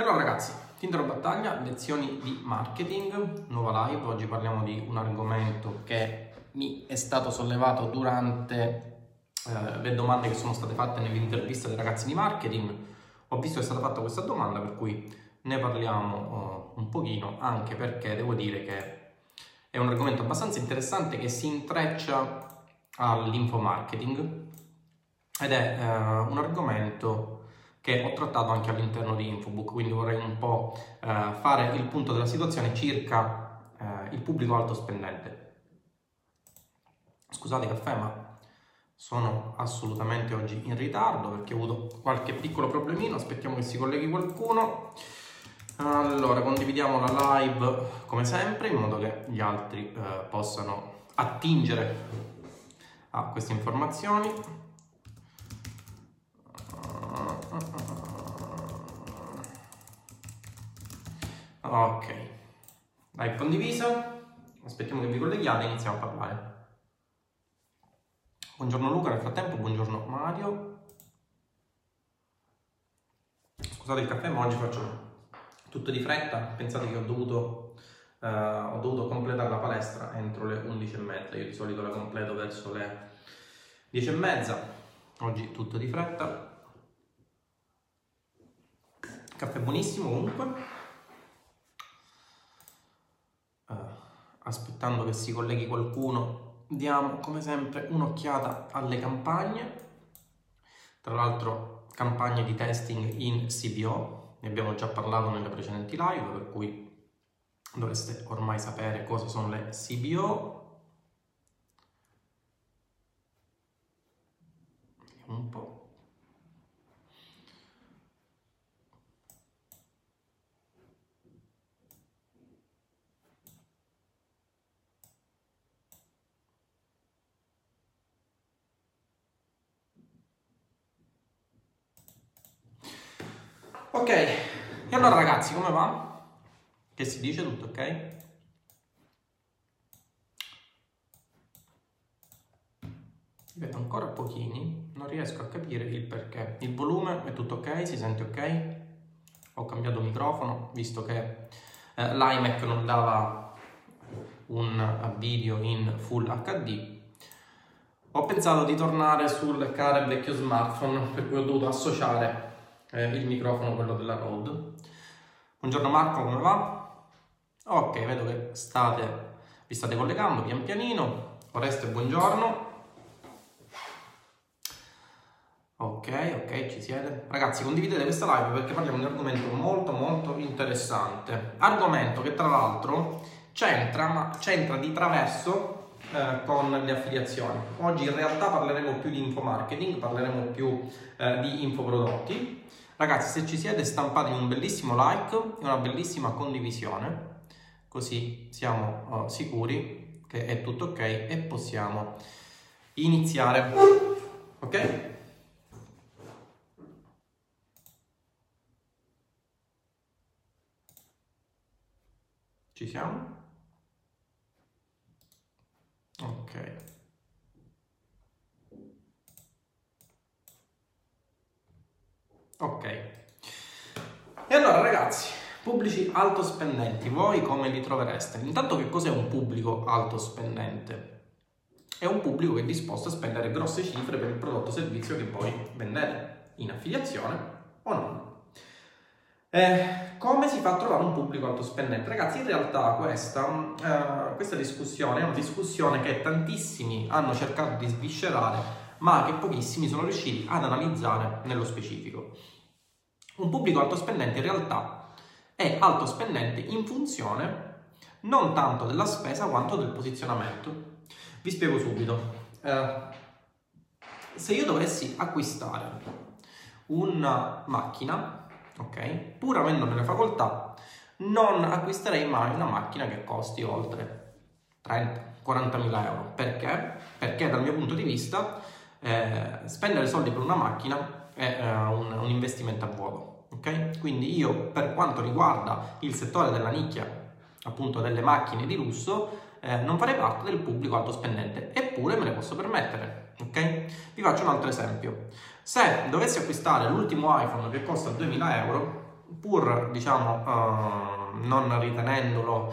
E allora ragazzi, Tinder Battaglia, lezioni di marketing, nuova live, oggi parliamo di un argomento che mi è stato sollevato durante eh, le domande che sono state fatte nell'intervista dei ragazzi di marketing. Ho visto che è stata fatta questa domanda per cui ne parliamo uh, un pochino anche perché devo dire che è un argomento abbastanza interessante che si intreccia all'infomarketing ed è uh, un argomento che ho trattato anche all'interno di Infobook, quindi vorrei un po' eh, fare il punto della situazione circa eh, il pubblico alto spendente. Scusate caffè, ma sono assolutamente oggi in ritardo perché ho avuto qualche piccolo problemino, aspettiamo che si colleghi qualcuno. Allora, condividiamo la live come sempre in modo che gli altri eh, possano attingere a queste informazioni. Ok, live condivisa, aspettiamo che vi colleghiate e iniziamo a parlare. Buongiorno Luca, nel frattempo buongiorno Mario. Scusate il caffè, ma oggi faccio tutto di fretta, pensate che ho dovuto, uh, ho dovuto completare la palestra entro le 11.30, io di solito la completo verso le 10.30, oggi tutto di fretta. Caffè buonissimo comunque. Aspettando che si colleghi qualcuno, diamo come sempre un'occhiata alle campagne. Tra l'altro campagne di testing in CBO, ne abbiamo già parlato nelle precedenti live, per cui dovreste ormai sapere cosa sono le CBO. un po'. Ok, e allora ragazzi, come va? Che si dice tutto ok? Vedo ancora pochini, non riesco a capire il perché. Il volume è tutto ok, si sente ok? Ho cambiato microfono, visto che eh, l'iMac non dava un video in Full HD. Ho pensato di tornare sul caro vecchio smartphone, per cui ho dovuto associare eh, il microfono, quello della Rode. Buongiorno Marco, come va? Ok, vedo che state, vi state collegando pian pianino. Oreste, buongiorno. Ok, ok, ci siete. Ragazzi, condividete questa live perché parliamo di un argomento molto molto interessante. Argomento che tra l'altro c'entra, c'entra di traverso eh, con le affiliazioni. Oggi in realtà parleremo più di infomarketing, parleremo più eh, di infoprodotti Ragazzi, se ci siete stampatevi un bellissimo like e una bellissima condivisione, così siamo uh, sicuri che è tutto ok e possiamo iniziare. Ok? Ci siamo? Ok. Ok. E allora ragazzi, pubblici alto spendenti, voi come li trovereste? Intanto che cos'è un pubblico alto spendente? È un pubblico che è disposto a spendere grosse cifre per il prodotto o servizio che voi vendete, in affiliazione o non. Eh, come si fa a trovare un pubblico alto spendente? Ragazzi, in realtà questa, eh, questa discussione è una discussione che tantissimi hanno cercato di sviscerare ma che pochissimi sono riusciti ad analizzare nello specifico. Un pubblico alto spendente in realtà è alto spendente in funzione non tanto della spesa quanto del posizionamento. Vi spiego subito. Eh, se io dovessi acquistare una macchina, ok, pur avendone le facoltà, non acquisterei mai una macchina che costi oltre 30-40 mila euro. Perché? Perché dal mio punto di vista eh, spendere soldi per una macchina è eh, un, un, investimento a vuoto. Okay? Quindi io per quanto riguarda il settore della nicchia, appunto delle macchine di lusso, eh, non farei parte del pubblico alto spendente, eppure me ne posso permettere. Okay? Vi faccio un altro esempio. Se dovessi acquistare l'ultimo iPhone che costa 2000 euro, pur diciamo uh, non ritenendolo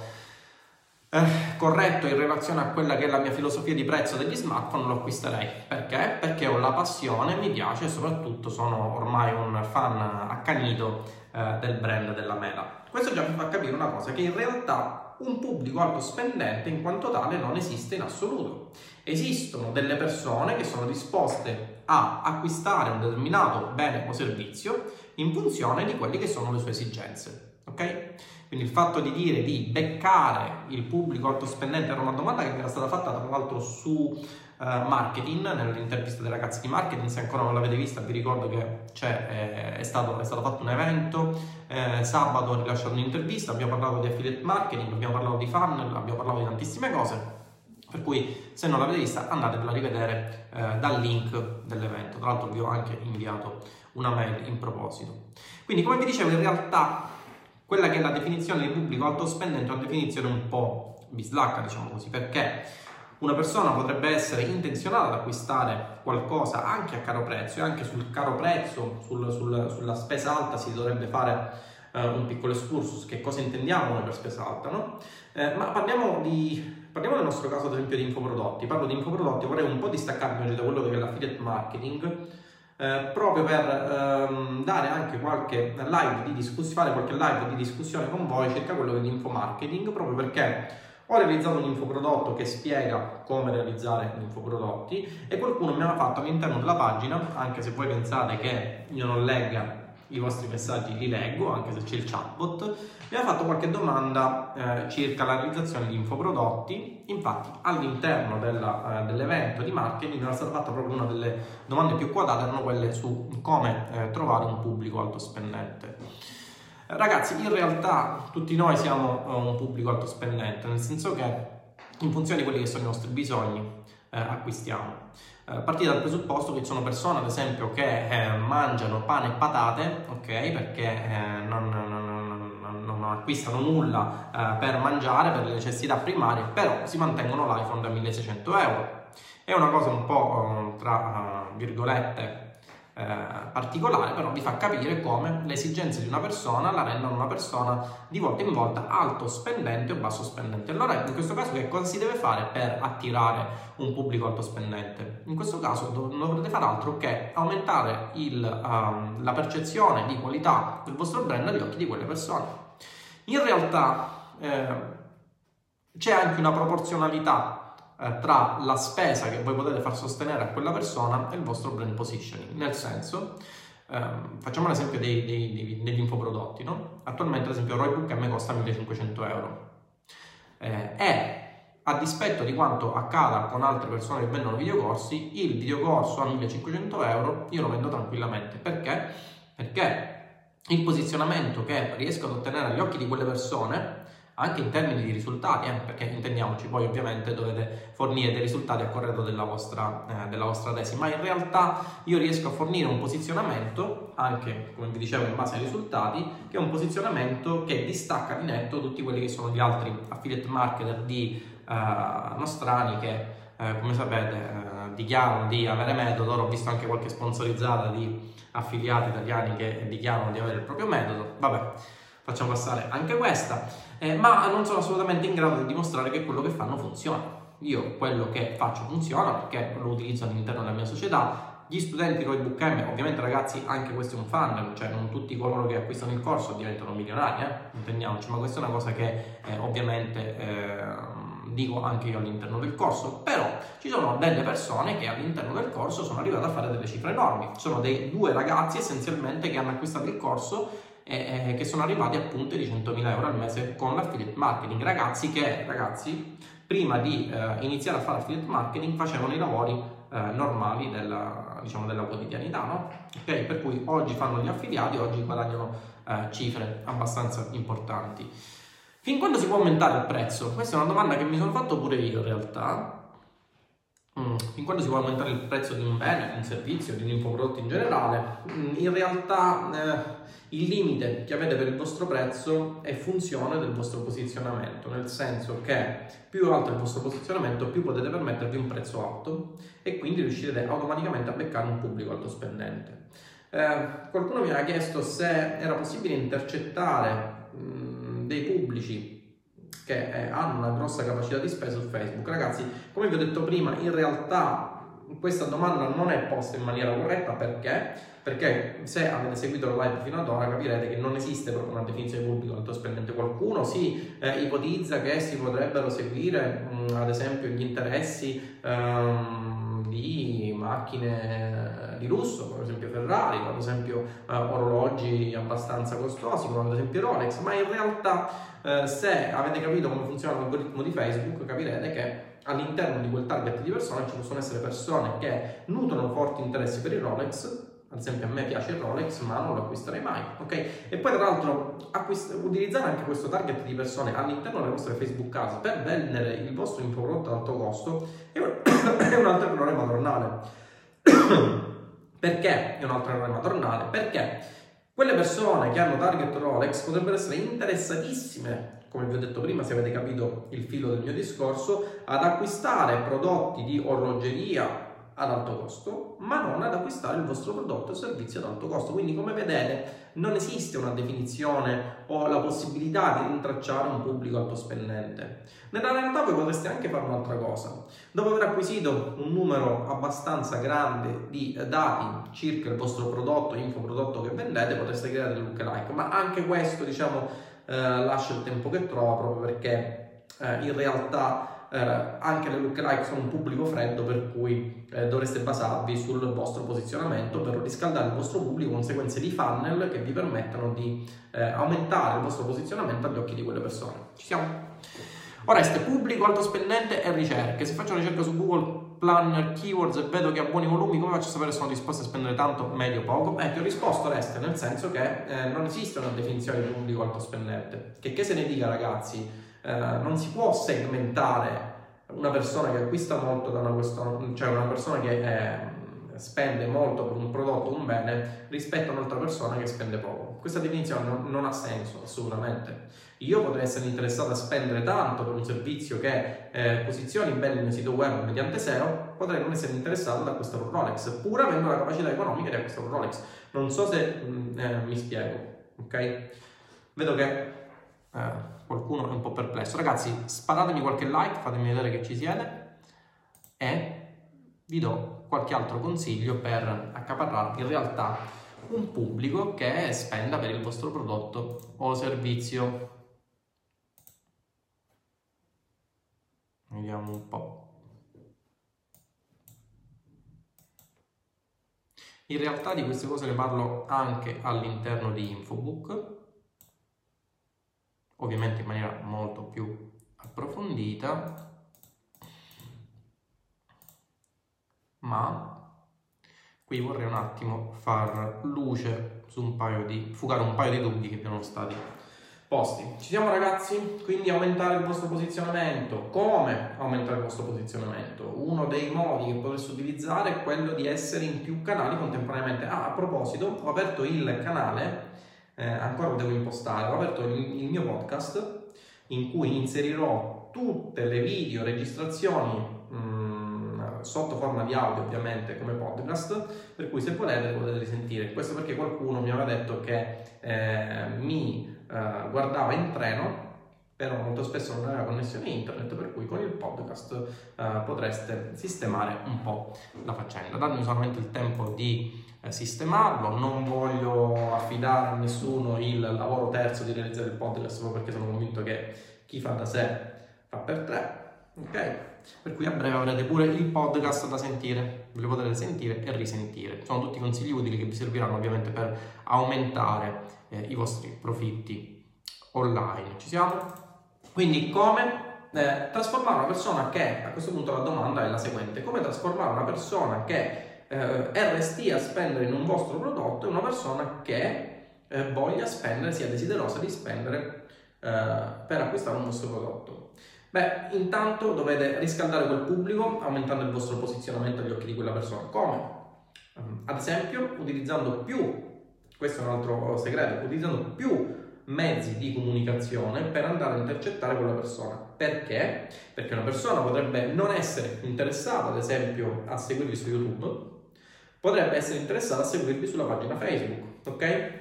eh, corretto in relazione a quella che è la mia filosofia di prezzo degli smartphone lo acquisterei. Perché? Perché ho la passione, mi piace e soprattutto sono ormai un fan accanito eh, del brand della Mela. Questo già mi fa capire una cosa, che in realtà un pubblico alto spendente in quanto tale non esiste in assoluto. Esistono delle persone che sono disposte a acquistare un determinato bene o servizio in funzione di quelle che sono le sue esigenze. Ok? Quindi il fatto di dire di beccare il pubblico alto spendente era una domanda che mi era stata fatta tra l'altro su uh, marketing, nell'intervista dei ragazzi di marketing, se ancora non l'avete vista vi ricordo che eh, è, stato, è, stato, fatto un evento, eh, sabato ho rilasciato un'intervista, abbiamo parlato di affiliate marketing, abbiamo parlato di funnel, abbiamo parlato di tantissime cose. Per cui se non l'avete vista andatevela a rivedere eh, dal link dell'evento. Tra l'altro vi ho anche inviato una mail in proposito. Quindi come vi dicevo in realtà quella che è la definizione di pubblico alto spendente è una definizione un po' bislacca, diciamo così, perché una persona potrebbe essere intenzionata ad acquistare qualcosa anche a caro prezzo e anche sul caro prezzo, sul, sul, sulla spesa alta si dovrebbe fare eh, un piccolo excursus, che cosa intendiamo noi per spesa alta, no? Eh, ma parliamo, di, parliamo nel nostro caso ad esempio di infoprodotti, parlo di infoprodotti, vorrei un po' distaccarmi da quello che è l'affiliate marketing, eh, proprio per ehm, dare anche qualche live di discussione, qualche live di discussione con voi circa quello che è l'infomarketing, proprio perché ho realizzato un infoprodotto che spiega come realizzare infoprodotti e qualcuno mi ha fatto all'interno della pagina, anche se voi pensate che io non legga i vostri messaggi li leggo, anche se c'è il chatbot, mi ha fatto qualche domanda eh, circa la realizzazione di infoprodotti. Infatti, all'interno della, eh, dell'evento di marketing era stata fatta proprio una delle domande più quotate, erano quelle su come eh, trovare un pubblico alto spendente. Ragazzi, in realtà tutti noi siamo eh, un pubblico alto spendente, nel senso che in funzione di quelli che sono i nostri bisogni eh, acquistiamo. Eh, partire dal presupposto che ci sono persone, ad esempio, che eh, mangiano pane e patate, ok, perché eh, non, non, non, non, acquistano nulla eh, per mangiare, per le necessità primarie, però si mantengono l'iPhone da 1600 euro. È una cosa un po' eh, tra virgolette eh, particolare, però vi fa capire come le esigenze di una persona la rendono una persona di volta in volta alto spendente o basso spendente. Allora, in questo caso, che cosa si deve fare per attirare un pubblico alto spendente? In questo caso non dovrete fare altro che aumentare il, um, la percezione di qualità del vostro brand agli occhi di quelle persone. In realtà eh, c'è anche una proporzionalità eh, tra la spesa che voi potete far sostenere a quella persona e il vostro brand positioning. Nel senso, ehm, facciamo l'esempio dei, dei, dei, degli infoprodotti, no? Attualmente, ad esempio, Roybook a me costa 1500 euro. Eh, e a dispetto di quanto accada con altre persone che vendono videocorsi, il videocorso a 1500 euro io lo vendo tranquillamente. Perché? Perché il posizionamento che riesco ad ottenere agli occhi di quelle persone anche in termini di risultati, eh, perché intendiamoci, poi ovviamente dovete fornire dei risultati a corredo della vostra, eh, della vostra tesi, ma in realtà io riesco a fornire un posizionamento, anche come vi dicevo in base ai risultati, che è un posizionamento che distacca di netto tutti quelli che sono gli altri affiliate marketer di eh, nostrani che, eh, come sapete, eh, dichiarano di avere metodo, ho visto anche qualche sponsorizzata di affiliati italiani che dichiarano di avere il proprio metodo, vabbè facciamo passare anche questa, eh, ma non sono assolutamente in grado di dimostrare che quello che fanno funziona. Io quello che faccio funziona perché lo utilizzo all'interno della mia società. Gli studenti con Roybook M, ovviamente ragazzi, anche questo è un funnel, cioè non tutti coloro che acquistano il corso diventano milionari, eh? intendiamoci, ma questa è una cosa che eh, ovviamente eh, dico anche io all'interno del corso, però ci sono delle persone che all'interno del corso sono arrivate a fare delle cifre enormi. Sono dei due ragazzi essenzialmente che hanno acquistato il corso eh, che sono arrivati a punte di 100.000 euro al mese con l'affiliate marketing. Ragazzi che, ragazzi, prima di eh, iniziare a fare affiliate marketing facevano i lavori eh, normali della, diciamo, della quotidianità, no? Okay? Per cui oggi fanno gli affiliati, oggi guadagnano eh, cifre abbastanza importanti. Fin quando si può aumentare il prezzo? Questa è una domanda che mi sono fatto pure io in realtà. Mm, fin quando si può aumentare il prezzo di un bene, di un servizio, di un infoprodotto in generale? Mm, in realtà eh, il limite che avete per il vostro prezzo è funzione del vostro posizionamento, nel senso che più alto è il vostro posizionamento, più potete permettervi un prezzo alto e quindi riuscirete automaticamente a beccare un pubblico alto spendente. Eh, qualcuno mi ha chiesto se era possibile intercettare mh, dei pubblici che eh, hanno una grossa capacità di spesa su Facebook. Ragazzi, come vi ho detto prima, in realtà questa domanda non è posta in maniera corretta perché? Perché se avete seguito la live fino ad ora capirete che non esiste proprio una definizione di pubblico alto spendente. Qualcuno si eh, ipotizza che si potrebbero seguire mh, ad esempio gli interessi ehm, di macchine di lusso, come ad esempio Ferrari, come ad esempio eh, orologi abbastanza costosi, come ad esempio Rolex, ma in realtà eh, se avete capito come funziona l'algoritmo di Facebook capirete che all'interno di quel target di persone ci possono essere persone che nutrono forti interessi per il Rolex, ad esempio a me piace il Rolex ma non lo acquisterei mai, ok? E poi tra l'altro acquist- utilizzare anche questo target di persone all'interno delle vostre Facebook case per vendere il vostro infoprodotto ad alto costo è un, è un altro errore madornale. Perché è un altro errore madornale? Perché quelle persone che hanno target Rolex potrebbero essere interessatissime come vi ho detto prima, se avete capito il filo del mio discorso, ad acquistare prodotti di orologeria ad alto costo, ma non ad acquistare il vostro prodotto o servizio ad alto costo. Quindi, come vedete, non esiste una definizione o la possibilità di rintracciare un pubblico alto spendente. Nella realtà voi potreste anche fare un'altra cosa. Dopo aver acquisito un numero abbastanza grande di dati circa il vostro prodotto, infoprodotto che vendete, potreste creare delle lookalike, ma anche questo, diciamo, eh, lascia il tempo che trova proprio perché eh, in realtà eh, anche le lookalike sono un pubblico freddo per cui eh, dovreste basarvi sul vostro posizionamento per riscaldare il vostro pubblico con sequenze di funnel che vi permettano di eh, aumentare il vostro posizionamento agli occhi di quelle persone. Ci siamo? Ora, este pubblico, alto spendente e ricerche. Se faccio una ricerca su Google Planner Keywords e vedo che ha buoni volumi, come faccio a sapere se sono disposto a spendere tanto, medio, poco? Eh, ti ho risposto Reste, nel senso che eh, non esiste una definizione di pubblico alto spendente. Che che se ne dica ragazzi, eh, non si può segmentare una persona che acquista molto da una persona, cioè una persona che eh, spende molto per un prodotto, un bene, rispetto a un'altra persona che spende poco. Questa definizione non, non ha senso, assolutamente. Io potrei essere interessato a spendere tanto per un servizio che eh, posizioni bene il mio sito web mediante SEO, potrei non essere interessato ad acquistare un Rolex, pur avendo la capacità economica di acquistare un Rolex. Non so se mh, mm, eh, mi spiego, ok? Vedo che eh, qualcuno è un po' perplesso. Ragazzi, sparatemi qualche like, fatemi vedere che ci siete e vi do qualche altro consiglio per accaparrarvi in realtà un pubblico che spenda per il vostro prodotto o servizio. Vediamo un po'. In realtà di queste cose ne parlo anche all'interno di Infobook, ovviamente in maniera molto più approfondita, ma qui vorrei un attimo far luce su un paio di, fugare un paio di dubbi che abbiamo stati posti. Ci siamo ragazzi? Quindi aumentare il vostro posizionamento. Come aumentare il vostro posizionamento? Uno dei modi che potreste utilizzare è quello di essere in più canali contemporaneamente. Ah, a proposito, ho aperto il canale, eh, ancora devo impostare, ho aperto il, il mio podcast in cui inserirò tutte le video registrazioni mh, mm, sotto forma di audio ovviamente come podcast per cui se volete potete risentire. Questo perché qualcuno mi aveva detto che eh, mi eh, guardava in treno, però molto spesso non aveva connessione internet, per cui con il podcast eh, potreste sistemare un po' la faccenda. Datemi solamente il tempo di eh, sistemarlo, non voglio affidare a nessuno il lavoro terzo di realizzare il podcast, proprio perché sono convinto che chi fa da sé fa per tre. Ok? Per cui a breve avrete pure il podcast da sentire, ve lo potete sentire e risentire. Sono tutti consigli utili che vi serviranno ovviamente per aumentare eh, i vostri profitti online. Ci siamo? Quindi come eh, trasformare una persona che, a questo punto la domanda è la seguente, come trasformare una persona che eh, RST a spendere in un vostro prodotto in una persona che eh, voglia spendere, sia desiderosa di spendere eh, per acquistare un vostro prodotto? Beh, intanto dovete riscaldare quel pubblico aumentando il vostro posizionamento agli occhi di quella persona. Come? Ad esempio, utilizzando più questo è un altro segreto, utilizzando più mezzi di comunicazione per andare a intercettare quella persona. Perché? Perché una persona potrebbe non essere interessata, ad esempio, a seguirvi su YouTube, potrebbe essere interessata a seguirvi sulla pagina Facebook, ok?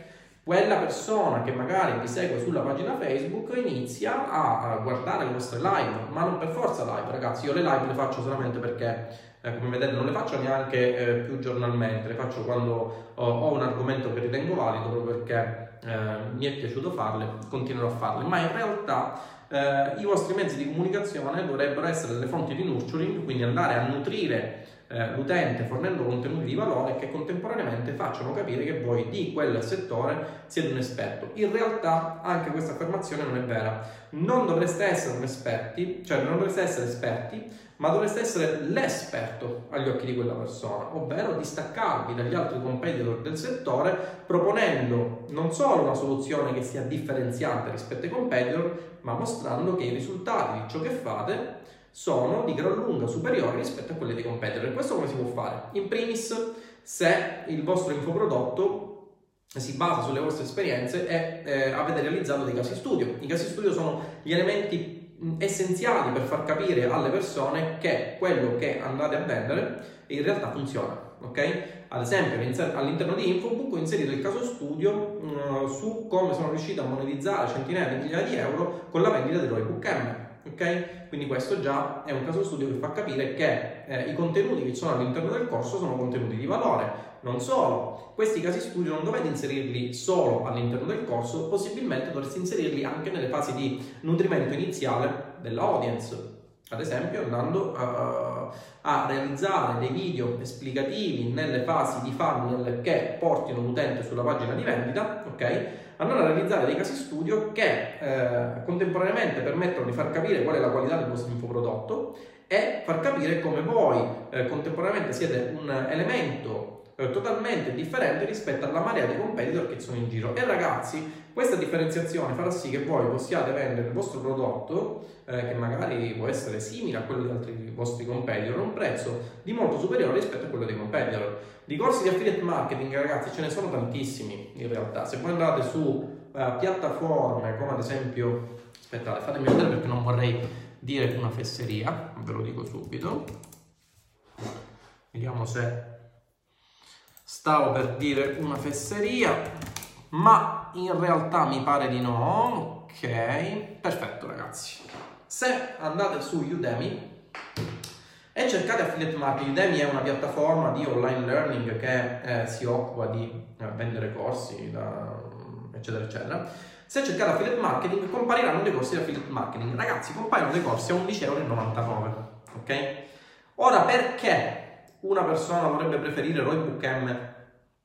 Quella persona che magari vi segue sulla pagina Facebook inizia a guardare le vostre live, ma non per forza live, ragazzi. Io le live le faccio solamente perché, eh, come vedete, non le faccio neanche eh, più giornalmente, le faccio quando ho, ho un argomento che ritengo valido, proprio perché eh, mi è piaciuto farle, continuerò a farle. Ma in realtà eh, i vostri mezzi di comunicazione dovrebbero essere delle fonti di nurturing, quindi andare a nutrire eh, l'utente fornendo contenuti di valore che contemporaneamente facciano capire che voi di quel settore siete un esperto. In realtà anche questa affermazione non è vera. Non dovreste essere un esperti, cioè non dovreste essere esperti, ma dovreste essere l'esperto agli occhi di quella persona, ovvero distaccarvi dagli altri competitor del settore proponendo non solo una soluzione che sia differenziante rispetto ai competitor, ma mostrando che i risultati di ciò che fate sono di gran lunga superiori rispetto a quelli dei competitor. E questo come si può fare? In primis, se il vostro infoprodotto si basa sulle vostre esperienze e eh, avete realizzato dei casi studio. I casi studio sono gli elementi essenziali per far capire alle persone che quello che andate a vendere in realtà funziona. Ok? Ad esempio, all'interno di Infobook ho inserito il caso studio uh, su come sono riuscito a monetizzare centinaia di migliaia di euro con la vendita dell'Oibook M ok? Quindi questo già è un caso studio che fa capire che eh, i contenuti che sono all'interno del corso sono contenuti di valore. Non solo, questi casi studio non dovete inserirli solo all'interno del corso, possibilmente dovreste inserirli anche nelle fasi di nutrimento iniziale dell'audience. Ad esempio andando uh, a realizzare dei video esplicativi nelle fasi di funnel che portino l'utente sulla pagina di vendita, ok? andare a realizzare dei casi studio che eh, contemporaneamente permettono di far capire qual è la qualità del vostro infoprodotto e far capire come voi eh, contemporaneamente siete un elemento eh, totalmente differente rispetto alla marea di competitor che sono in giro. E ragazzi, questa differenziazione farà sì che voi possiate vendere il vostro prodotto, eh, che magari può essere simile a quello di altri vostri competitor, a un prezzo di molto superiore rispetto a quello dei competitor. Di corsi di affiliate marketing, ragazzi, ce ne sono tantissimi in realtà. Se voi andate su uh, piattaforme come ad esempio, aspettate, fatemi vedere perché non vorrei dire una fesseria, ve lo dico subito. Vediamo se stavo per dire una fesseria, ma in realtà mi pare di no. Ok, perfetto ragazzi. Se andate su Udemy e cercate affiliate marketing. Udemy è una piattaforma di online learning che eh, si occupa di eh, vendere corsi, da, eccetera, eccetera. Se cercate affiliate marketing, compariranno dei corsi di affiliate marketing. Ragazzi, compaiono dei corsi a 11,99€. Ok? Ora, perché una persona dovrebbe preferire Roybook M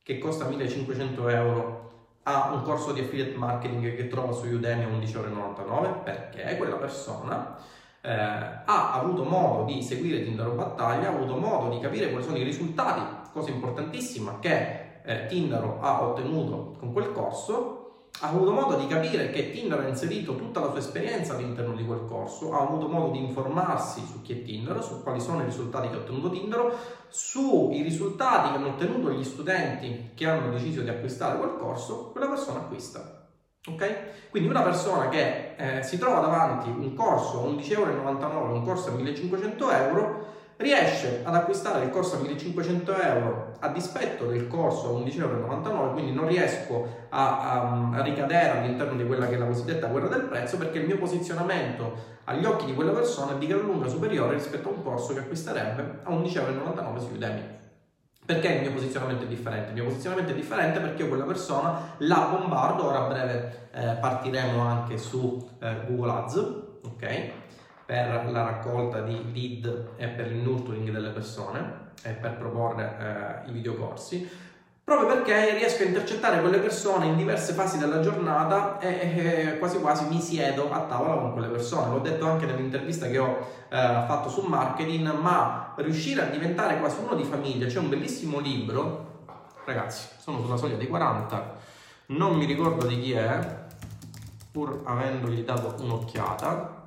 che costa 1500 euro a un corso di affiliate marketing che trova su Udemy a 11,99€? Perché quella persona eh, ha avuto modo di seguire Tinder Battaglia, ha avuto modo di capire quali sono i risultati, cosa importantissima che eh, Tindaro ha ottenuto con quel corso, ha avuto modo di capire che Tinder ha inserito tutta la sua esperienza all'interno di quel corso, ha avuto modo di informarsi su chi è Tinder, su quali sono i risultati che ha ottenuto Tinder, sui risultati che hanno ottenuto gli studenti che hanno deciso di acquistare quel corso, quella persona acquista. Ok? Quindi una persona che eh, si trova davanti un corso a 11,99€, un corso a 1500 euro, riesce ad acquistare il corso a 1500 euro a dispetto del corso a 11,99€, quindi non riesco a, a, a, ricadere all'interno di quella che è la cosiddetta guerra del prezzo perché il mio posizionamento agli occhi di quella persona è di gran lunga superiore rispetto a un corso che acquisterebbe a 11,99€ su Udemy. Perché il mio posizionamento è differente? Il mio posizionamento è differente perché io quella persona la bombardo, ora a breve eh, partiremo anche su eh, Google Ads, ok? Per la raccolta di lead e per il nurturing delle persone e per proporre eh, i videocorsi proprio perché riesco a intercettare quelle persone in diverse fasi della giornata e, e quasi quasi mi siedo a tavola con quelle persone. L'ho detto anche nell'intervista che ho eh, fatto su marketing, ma riuscire a diventare quasi uno di famiglia, c'è un bellissimo libro, ragazzi, sono sulla soglia dei 40, non mi ricordo di chi è, pur avendogli dato un'occhiata.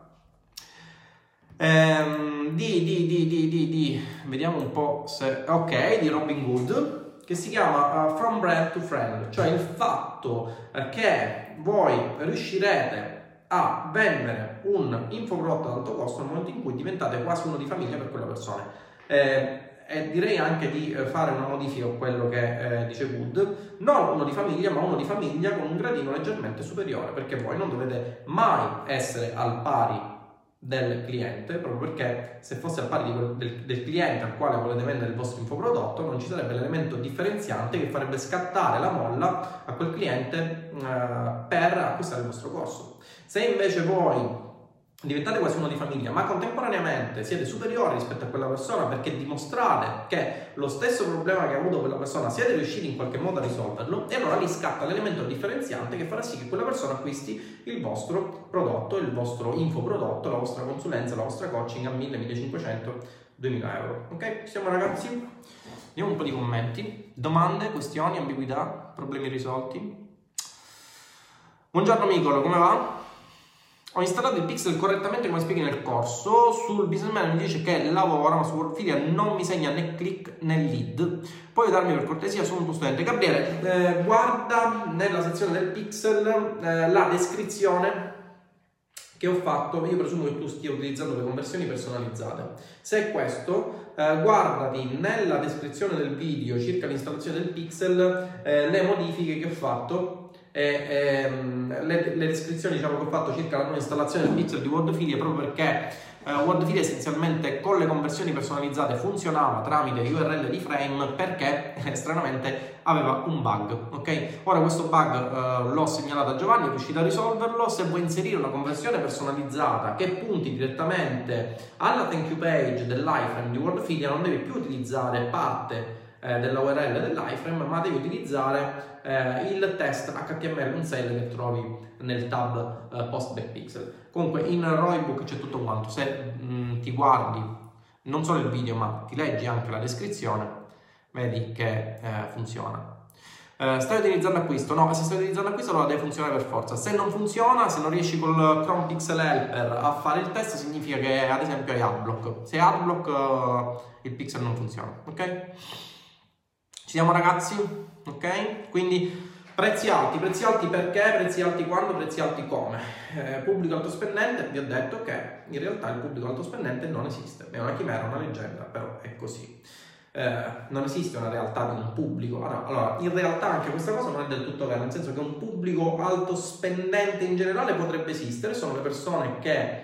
Ehm, di, di, di, di, di, di, vediamo un po' se... Ok, di Robin Hood che si chiama uh, From Brand to Friend, cioè il fatto uh, che voi riuscirete a vendere un infoprodotto ad alto costo nel momento in cui diventate quasi uno di famiglia per quella persona. Eh, e direi anche di eh, fare una modifica a quello che eh, dice Wood, non uno di famiglia, ma uno di famiglia con un gradino leggermente superiore, perché voi non dovete mai essere al pari del cliente, proprio perché se fosse al pari quel, del, del, cliente al quale volete vendere il vostro infoprodotto, non ci sarebbe l'elemento differenziante che farebbe scattare la molla a quel cliente uh, per acquistare il vostro corso. Se invece voi diventate quasi uno di famiglia, ma contemporaneamente siete superiori rispetto a quella persona perché dimostrate che lo stesso problema che ha avuto quella persona siete riusciti in qualche modo a risolverlo, e allora lì scatta l'elemento differenziante che farà sì che quella persona acquisti il vostro prodotto, il vostro infoprodotto, la vostra consulenza, la vostra coaching a 1000, 1500, 2000 euro. Ok? Siamo ragazzi? Vediamo un po' di commenti, domande, questioni, ambiguità, problemi risolti. Buongiorno Micolo, come va? Ho installato il pixel correttamente come spieghi nel corso, sul businessman mi dice che lavora, ma su Wordfilia non mi segna né click né lead. Puoi darmi per cortesia, sono un tuo studente. Gabriele, eh, guarda nella sezione del pixel eh, la descrizione che ho fatto, io presumo che tu stia utilizzando le conversioni personalizzate. Se è questo, eh, guardati nella descrizione del video circa l'installazione del pixel eh, le modifiche che ho fatto e, ehm, le, le, descrizioni diciamo, che ho fatto circa la nuova installazione del pixel di WordFilia proprio perché eh, WordFilia essenzialmente con le conversioni personalizzate funzionava tramite URL di frame perché eh, stranamente aveva un bug ok? Ora questo bug eh, l'ho segnalato a Giovanni è riuscito a risolverlo. Se vuoi inserire una conversione personalizzata che punti direttamente alla thank you page dell'iframe di WordFilia non devi più utilizzare parte eh, della URL dell'iframe, ma devi utilizzare eh, il test HTML un cell che trovi nel tab eh, post backpixel. Comunque in Roybook c'è tutto quanto, se mh, mm, ti guardi non solo il video ma ti leggi anche la descrizione, vedi che eh, funziona. Uh, stai utilizzando acquisto? No, se stai utilizzando acquisto allora deve funzionare per forza. Se non funziona, se non riesci col Chrome Pixel Helper a fare il test, significa che ad esempio hai adblock. Se hai adblock uh, il pixel non funziona, ok? Siamo ragazzi? Ok? Quindi prezzi alti, prezzi alti perché, prezzi alti quando, prezzi alti come. Eh, pubblico alto spendente, vi ho detto che in realtà il pubblico alto spendente non esiste, è una chimera, una leggenda, però è così. Eh, non esiste una realtà di un pubblico. Allora, in realtà anche questa cosa non è del tutto vera, nel senso che un pubblico alto spendente in generale potrebbe esistere, sono le persone che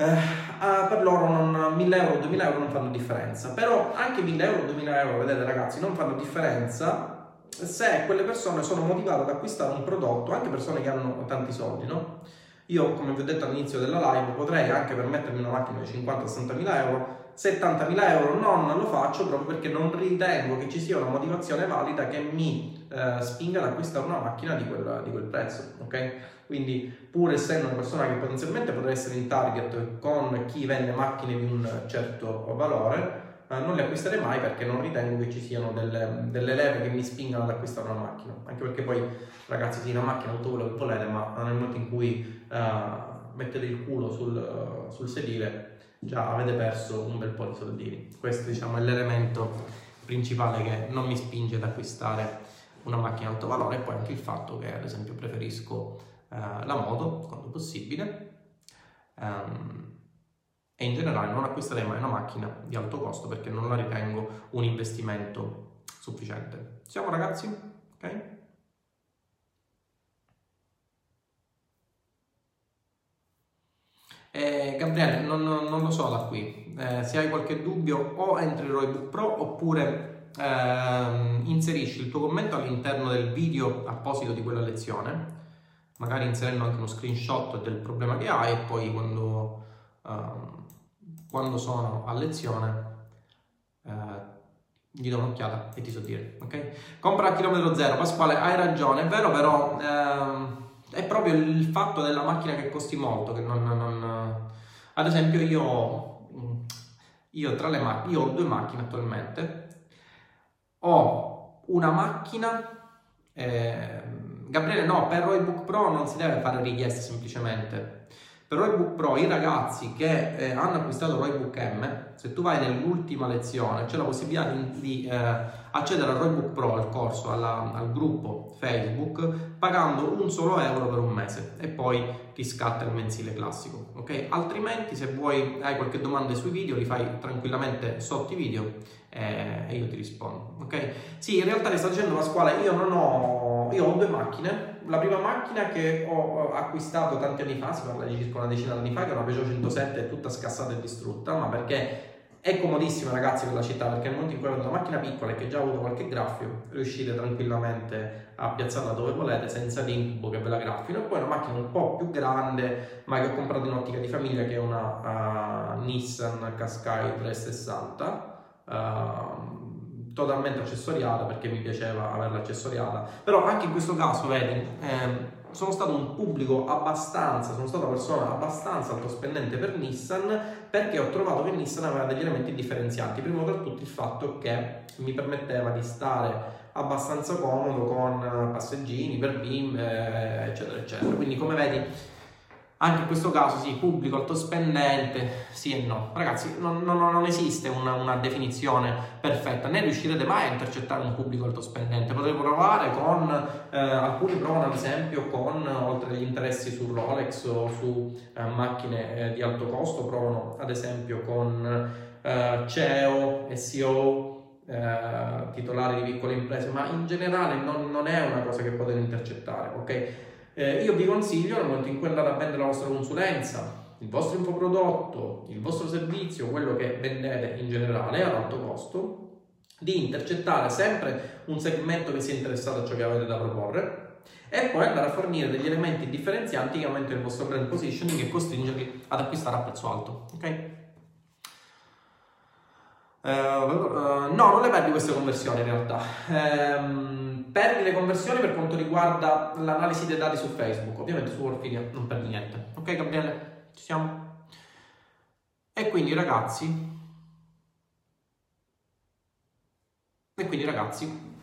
eh, ah, per loro non, 1000 euro, 2000 euro non fanno differenza. Però anche 1000 euro, 2000 euro, vedete ragazzi, non fanno differenza se quelle persone sono motivate ad acquistare un prodotto, anche persone che hanno tanti soldi, no? Io, come vi ho detto all'inizio della live, potrei anche permettermi una macchina di 50-60 mila euro, 70 mila euro non lo faccio proprio perché non ritengo che ci sia una motivazione valida che mi eh, spinga ad acquistare una macchina di quel, di quel prezzo, ok? Quindi pur essendo una persona che potenzialmente potrà essere in target con chi vende macchine di un certo valore, eh, non le acquisterei mai perché non ritengo che ci siano delle, delle, leve che mi spingano ad acquistare una macchina. Anche perché poi, ragazzi, sì, una macchina tutto quello che volete, ma nel momento in cui uh, mettete il culo sul, sul sedile, già avete perso un bel po' di soldini. Questo diciamo, è l'elemento principale che non mi spinge ad acquistare una macchina alto valore e poi anche il fatto che ad esempio preferisco eh, la moto quando possibile um, e in generale non acquisterei mai una macchina di alto costo perché non la ritengo un investimento sufficiente. Siamo ragazzi? Ok? Eh, Gabriele, non, non, lo so da qui. Eh, se hai qualche dubbio, o entri in Roybook Pro oppure eh, inserisci il tuo commento all'interno del video apposito di quella lezione magari inserendo anche uno screenshot del problema che hai e poi quando, uh, quando sono a lezione uh, gli do un'occhiata e ti so dire, ok? Compra a chilometro zero, Pasquale, hai ragione, è vero però uh, è proprio il fatto della macchina che costi molto, che non... non ad esempio io, io tra le macchine, io ho due macchine attualmente, ho una macchina... Eh, Gabriele, no, per Roybook Pro non si deve fare richiesta semplicemente. Per Roybook Pro i ragazzi che eh, hanno acquistato Roybook M, se tu vai nell'ultima lezione c'è la possibilità di, di eh, accedere al Roybook Pro, al corso, alla, al gruppo Facebook, pagando un solo euro per un mese e poi ti scatta il mensile classico, ok? Altrimenti se vuoi, hai qualche domanda sui video, li fai tranquillamente sotto i video eh, e io ti rispondo, ok? Sì, in realtà le sta dicendo Pasquale, io non ho, io ho due macchine, la prima macchina che ho acquistato tanti anni fa, si parla di circa una decina di anni fa, che è una Peugeot 107, è tutta scassata e distrutta, ma perché è comodissima ragazzi per la città, perché nel momento in cui avete una macchina piccola e che già ha avuto qualche graffio, riuscite tranquillamente a piazzarla dove volete senza l'incubo che ve la graffino. E poi una macchina un po' più grande, ma che ho comprato in ottica di famiglia, che è una uh, Nissan Qashqai 360. Uh, totalmente accessoriata perché mi piaceva averla accessoriata. Però anche in questo caso vedi eh, sono stato un pubblico abbastanza sono stata una persona abbastanza altospendente per Nissan perché ho trovato che Nissan aveva degli elementi differenzianti. Primo tra tutti il fatto che mi permetteva di stare abbastanza comodo con passeggini per bimbe eccetera eccetera. Quindi come vedi anche in questo caso sì, pubblico, altospendente, sì e no. Ragazzi, non, non, non esiste una, una, definizione perfetta, né riuscirete mai a intercettare un pubblico altospendente. Potete provare con, eh, alcuni provano ad esempio con, oltre agli interessi su Rolex o su eh, macchine eh, di alto costo, provano ad esempio con eh, CEO, SEO, eh, titolari di piccole imprese, ma in generale non, non è una cosa che potete intercettare, ok? Eh, io vi consiglio nel momento in cui andate a vendere la vostra consulenza, il vostro infoprodotto, il vostro servizio, quello che vendete in generale ad alto costo, di intercettare sempre un segmento che sia interessato a ciò che avete da proporre e poi andare a fornire degli elementi differenzianti che aumentano il vostro brand positioning e costringerli ad acquistare a prezzo alto. Ok? Uh, uh, no, non le perdi queste conversioni in realtà. Um, perdi le conversioni per quanto riguarda l'analisi dei dati su Facebook. Ovviamente su Warfilia non perdi niente. Ok, Gabriele? Ci siamo? E quindi, ragazzi. E quindi, ragazzi,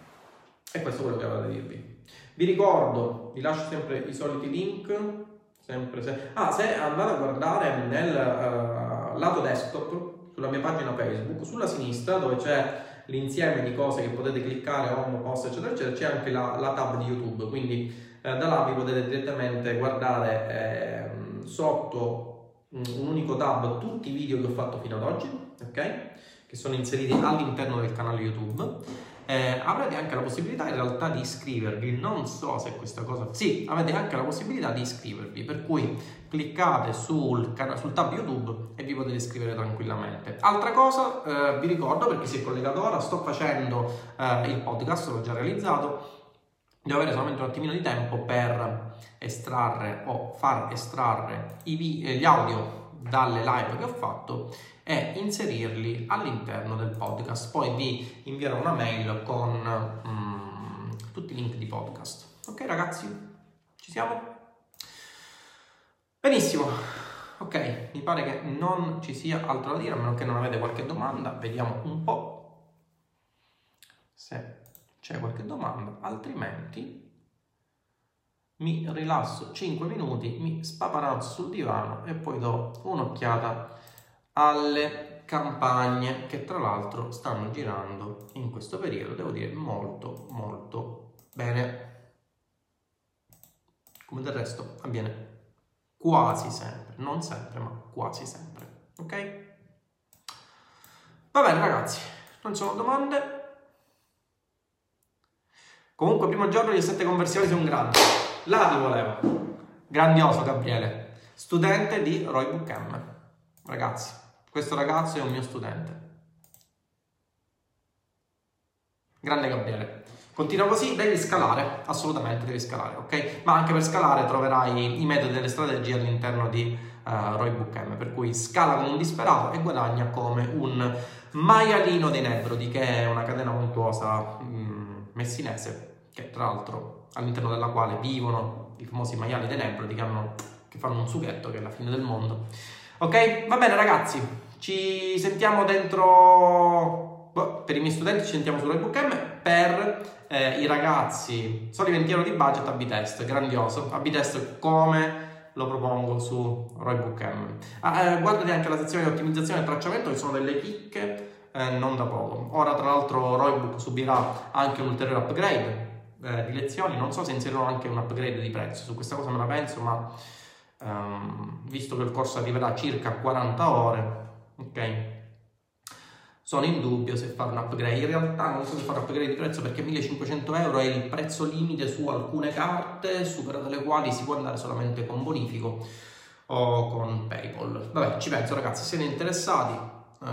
è questo quello che avevo da dirvi. Vi ricordo, vi lascio sempre i soliti link. Sempre se... Ah, se andate a guardare nel uh, lato desktop sulla mia pagina Facebook, sulla sinistra dove c'è l'insieme di cose che potete cliccare, home, post, eccetera, eccetera, c'è anche la, la tab di YouTube, quindi eh, da là vi potete direttamente guardare eh, sotto un unico tab tutti i video che ho fatto fino ad oggi, ok? Che sono inseriti all'interno del canale YouTube eh, avrete anche la possibilità in realtà di iscrivervi. Non so se questa cosa. Sì, avete anche la possibilità di iscrivervi, per cui cliccate sul, sul tab YouTube e vi potete iscrivere tranquillamente. Altra cosa, eh, vi ricordo perché si è collegato ora, sto facendo eh, il podcast, l'ho già realizzato. Devo avere solamente un attimino di tempo per estrarre o far estrarre i, gli audio dalle live che ho fatto e inserirli all'interno del podcast. Poi vi invierò una mail con mm, tutti i link di podcast. Ok ragazzi? Ci siamo? Benissimo. Ok, mi pare che non ci sia altro da dire, a meno che non avete qualche domanda. Vediamo un po' se c'è qualche domanda, altrimenti mi rilasso 5 minuti, mi spaparazzo sul divano e poi do un'occhiata alle campagne che tra l'altro stanno girando in questo periodo, devo dire molto molto bene. Come del resto avviene quasi sempre, non sempre ma quasi sempre, ok? Va bene ragazzi, non sono domande. Comunque primo giorno di 7 conversioni sei un grande. Là ti volevo. Grandioso Gabriele, studente di Roy Book M. Ragazzi, questo ragazzo è un mio studente. Grande Gabriele. Continua così, devi scalare, assolutamente devi scalare, ok? Ma anche per scalare troverai i metodi e le strategie all'interno di uh, Roy Book M, per cui scala come un disperato e guadagna come un maialino dei Nebrodi, che è una catena montuosa mm, messinese, che tra l'altro all'interno della quale vivono i famosi maiali dei Nebrodi che, hanno, che fanno un sughetto che è la fine del mondo. Ok? Va bene ragazzi, ci sentiamo dentro, boh, per i miei studenti ci sentiamo su Roybook M, per eh, i ragazzi, soli 20 euro di budget a B-Test, grandioso, a B-Test come lo propongo su Roybook. Ah, eh, guardate anche la sezione di ottimizzazione e tracciamento che sono delle chicche eh, non da poco. Ora tra l'altro Roybook subirà anche un ulteriore upgrade eh, di lezioni, non so se inserirò anche un upgrade di prezzo, su questa cosa me la penso, ma ehm, visto che il corso arriverà a circa 40 ore, ok? sono in dubbio se fare un upgrade. In realtà non so se fare un upgrade di prezzo perché 1500 euro è il prezzo limite su alcune carte, superate le quali si può andare solamente con bonifico o con PayPal. Vabbè, ci penso ragazzi, se siete interessati uh,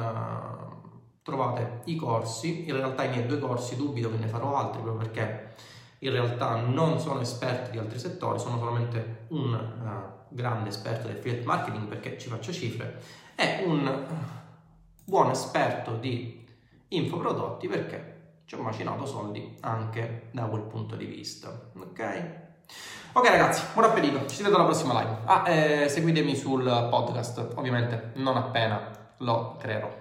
trovate i corsi, in realtà i miei due corsi dubito che ne farò altri proprio perché in realtà non sono esperto di altri settori, sono solamente un uh, grande esperto del affiliate marketing perché ci faccio cifre e un buon esperto di infoprodotti perché ci ho macinato soldi anche da quel punto di vista. Ok? Ok ragazzi, buon appetito, ci vediamo alla prossima live. Ah, eh, seguitemi sul podcast, ovviamente non appena lo creerò. Ciao.